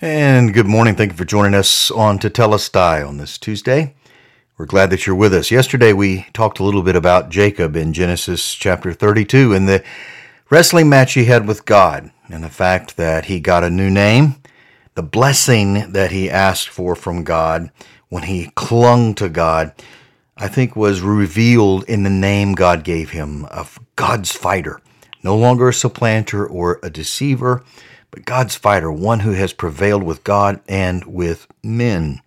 And good morning. Thank you for joining us on Tetelestai on this Tuesday. We're glad that you're with us. Yesterday we talked a little bit about Jacob in Genesis chapter 32 and the wrestling match he had with God and the fact that he got a new name, the blessing that he asked for from God when he clung to God, I think was revealed in the name God gave him of God's fighter. No longer a supplanter or a deceiver, but God's fighter, one who has prevailed with God and with men.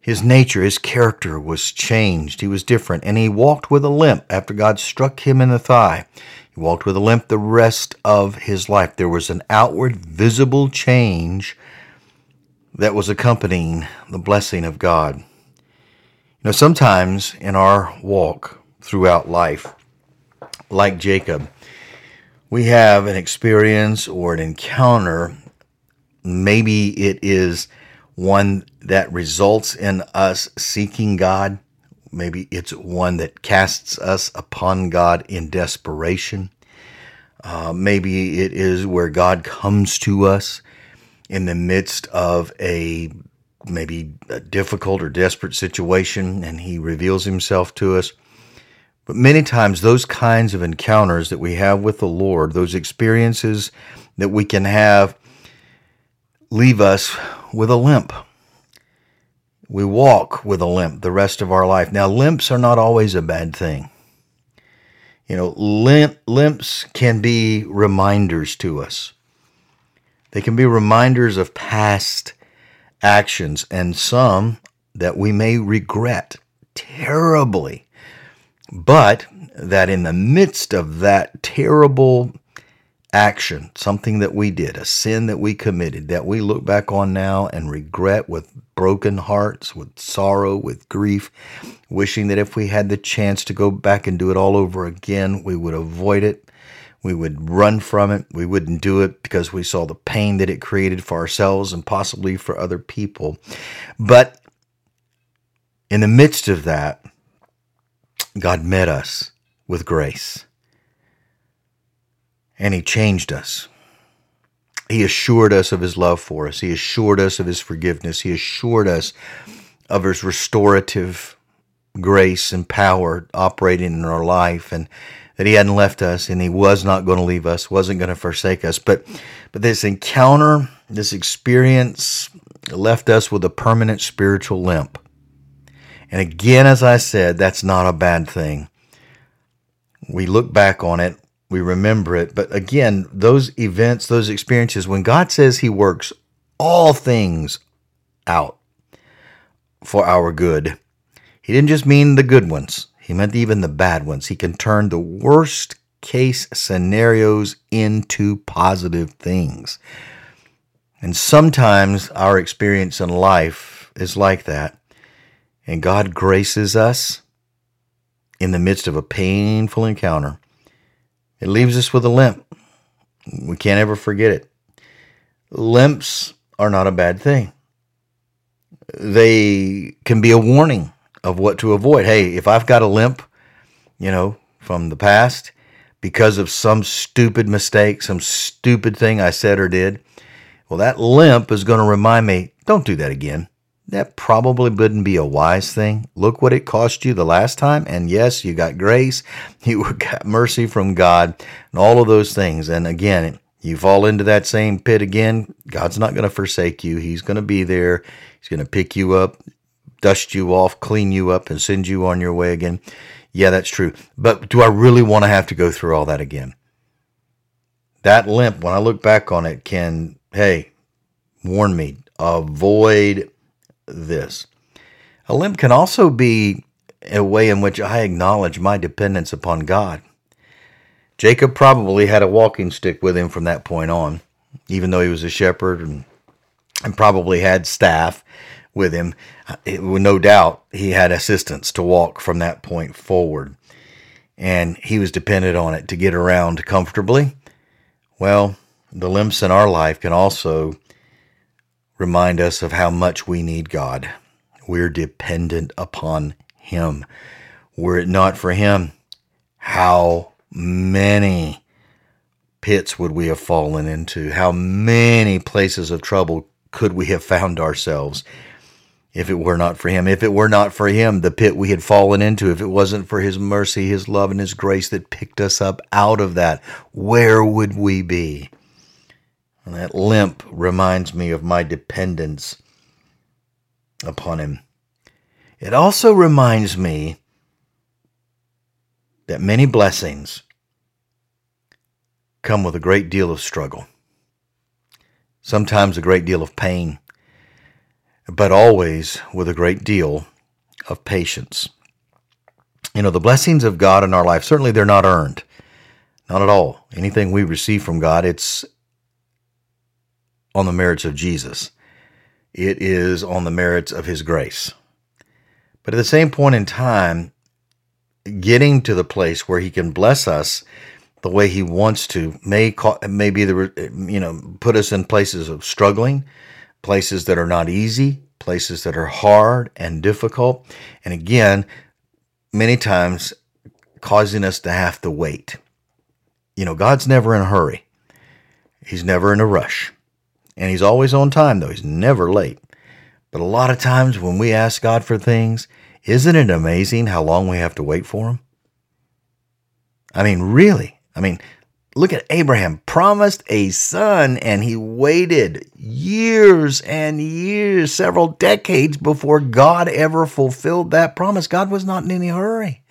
His nature, his character was changed. He was different, and he walked with a limp after God struck him in the thigh. He walked with a limp the rest of his life. There was an outward, visible change that was accompanying the blessing of God. You know, sometimes in our walk throughout life, like Jacob, we have an experience or an encounter. Maybe it is one that results in us seeking God. Maybe it's one that casts us upon God in desperation. Uh, maybe it is where God comes to us in the midst of a maybe a difficult or desperate situation and he reveals himself to us. But many times, those kinds of encounters that we have with the Lord, those experiences that we can have, leave us with a limp. We walk with a limp the rest of our life. Now, limps are not always a bad thing. You know, limp, limps can be reminders to us. They can be reminders of past actions and some that we may regret terribly but that in the midst of that terrible action, something that we did, a sin that we committed, that we look back on now and regret with broken hearts, with sorrow, with grief, wishing that if we had the chance to go back and do it all over again, we would avoid it. We would run from it. We wouldn't do it because we saw the pain that it created for ourselves and possibly for other people. But in the midst of that, God met us with grace and He changed us. He assured us of His love for us. He assured us of His forgiveness. He assured us of His restorative grace and power operating in our life and that He hadn't left us and He was not going to leave us, wasn't going to forsake us. But, but this encounter, this experience left us with a permanent spiritual limp. And again, as I said, that's not a bad thing. We look back on it, we remember it. But again, those events, those experiences, when God says He works all things out for our good, He didn't just mean the good ones, He meant even the bad ones. He can turn the worst case scenarios into positive things. And sometimes our experience in life is like that and God graces us in the midst of a painful encounter, it leaves us with a limp. We can't ever forget it. Limps are not a bad thing. They can be a warning of what to avoid. Hey, if I've got a limp, you know, from the past because of some stupid mistake, some stupid thing I said or did, well, that limp is going to remind me don't do that again that probably wouldn't be a wise thing. Look what it cost you the last time. And yes, you got grace, you got mercy from God, and all of those things. And again, you fall into that same pit again, God's not going to forsake you. He's going to be there. He's going to pick you up, dust you off, clean you up, and send you on your way again. Yeah, that's true. But do I really want to have to go through all that again? That limp, when I look back on it, can, hey, warn me, avoid this. A limp can also be a way in which I acknowledge my dependence upon God. Jacob probably had a walking stick with him from that point on, even though he was a shepherd and, and probably had staff with him. It, no doubt he had assistance to walk from that point forward. And he was dependent on it to get around comfortably. Well, the limps in our life can also remind us of how much we need God. We're dependent upon Him. Were it not for Him, how many pits would we have fallen into? How many places of trouble could we have found ourselves if it were not for him? If it were not for him, the pit we had fallen into, if it wasn't for his mercy, his love, and his grace that picked us up out of that, where would we be? And that limp reminds me of my dependence upon him. It also reminds me that many blessings come with a great deal of struggle, sometimes a great deal of pain, but always with a great deal of patience. You know, the blessings of God in our life, certainly they're not earned. Not at all. Anything we receive from God, it's on the merits of Jesus. It is on the merits of His grace. But at the same point in time, getting to the place where He can bless us the way He wants to may may be the you know put us in places of struggling, places that are not easy, places that are hard and difficult, and again, many times causing us to have to wait. You know, God's never in a hurry. He's never in a rush. And he's always on time, though. He's never late. But a lot of times when we ask God for things, isn't it amazing how long we have to wait for him? I mean, really. I mean, look at Abraham promised a son and he waited years and years, several decades before God ever fulfilled that promise. God was not in any hurry.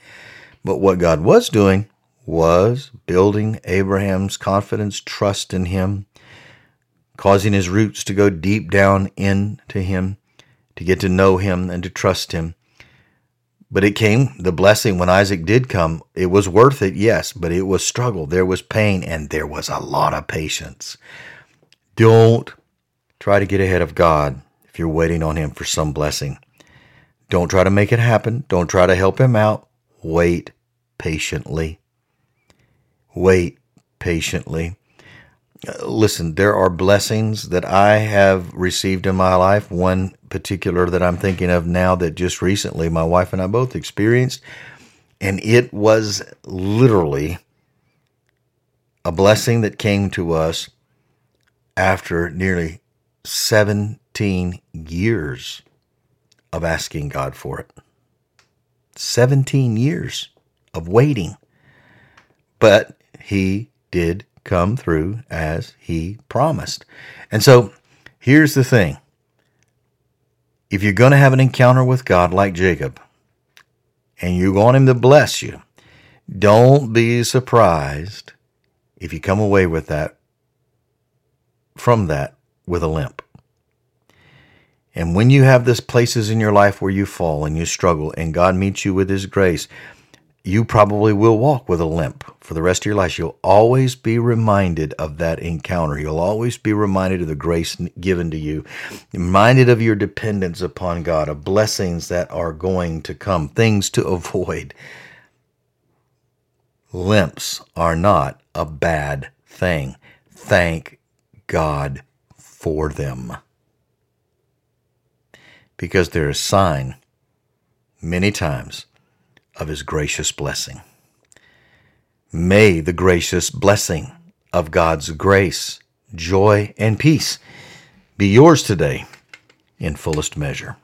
But what God was doing was building Abraham's confidence, trust in him, causing his roots to go deep down into him, to get to know him and to trust him. But it came, the blessing when Isaac did come, it was worth it, yes, but it was struggle. There was pain and there was a lot of patience. Don't try to get ahead of God if you're waiting on Him for some blessing. Don't try to make it happen. Don't try to help Him out. Wait patiently. Wait patiently listen, there are blessings that I have received in my life. One particular that I'm thinking of now that just recently my wife and I both experienced. And it was literally a blessing that came to us after nearly 17 years of asking God for it. 17 years of waiting. But He did come through as he promised. And so here's the thing if you're going to have an encounter with God like Jacob, and you want him to bless you, don't be surprised if you come away with that from that with a limp. And when you have this places in your life where you fall and you struggle and God meets you with his grace, you probably will walk with a limp for the rest of your life. You'll always be reminded of that encounter. You'll always be reminded of the grace given to you, reminded of your dependence upon God, of blessings that are going to come, things to avoid. Limps are not a bad thing. Thank God for them. Because they're a sign, many times, of his gracious blessing. May the gracious blessing of God's grace, joy, and peace be yours today in fullest measure.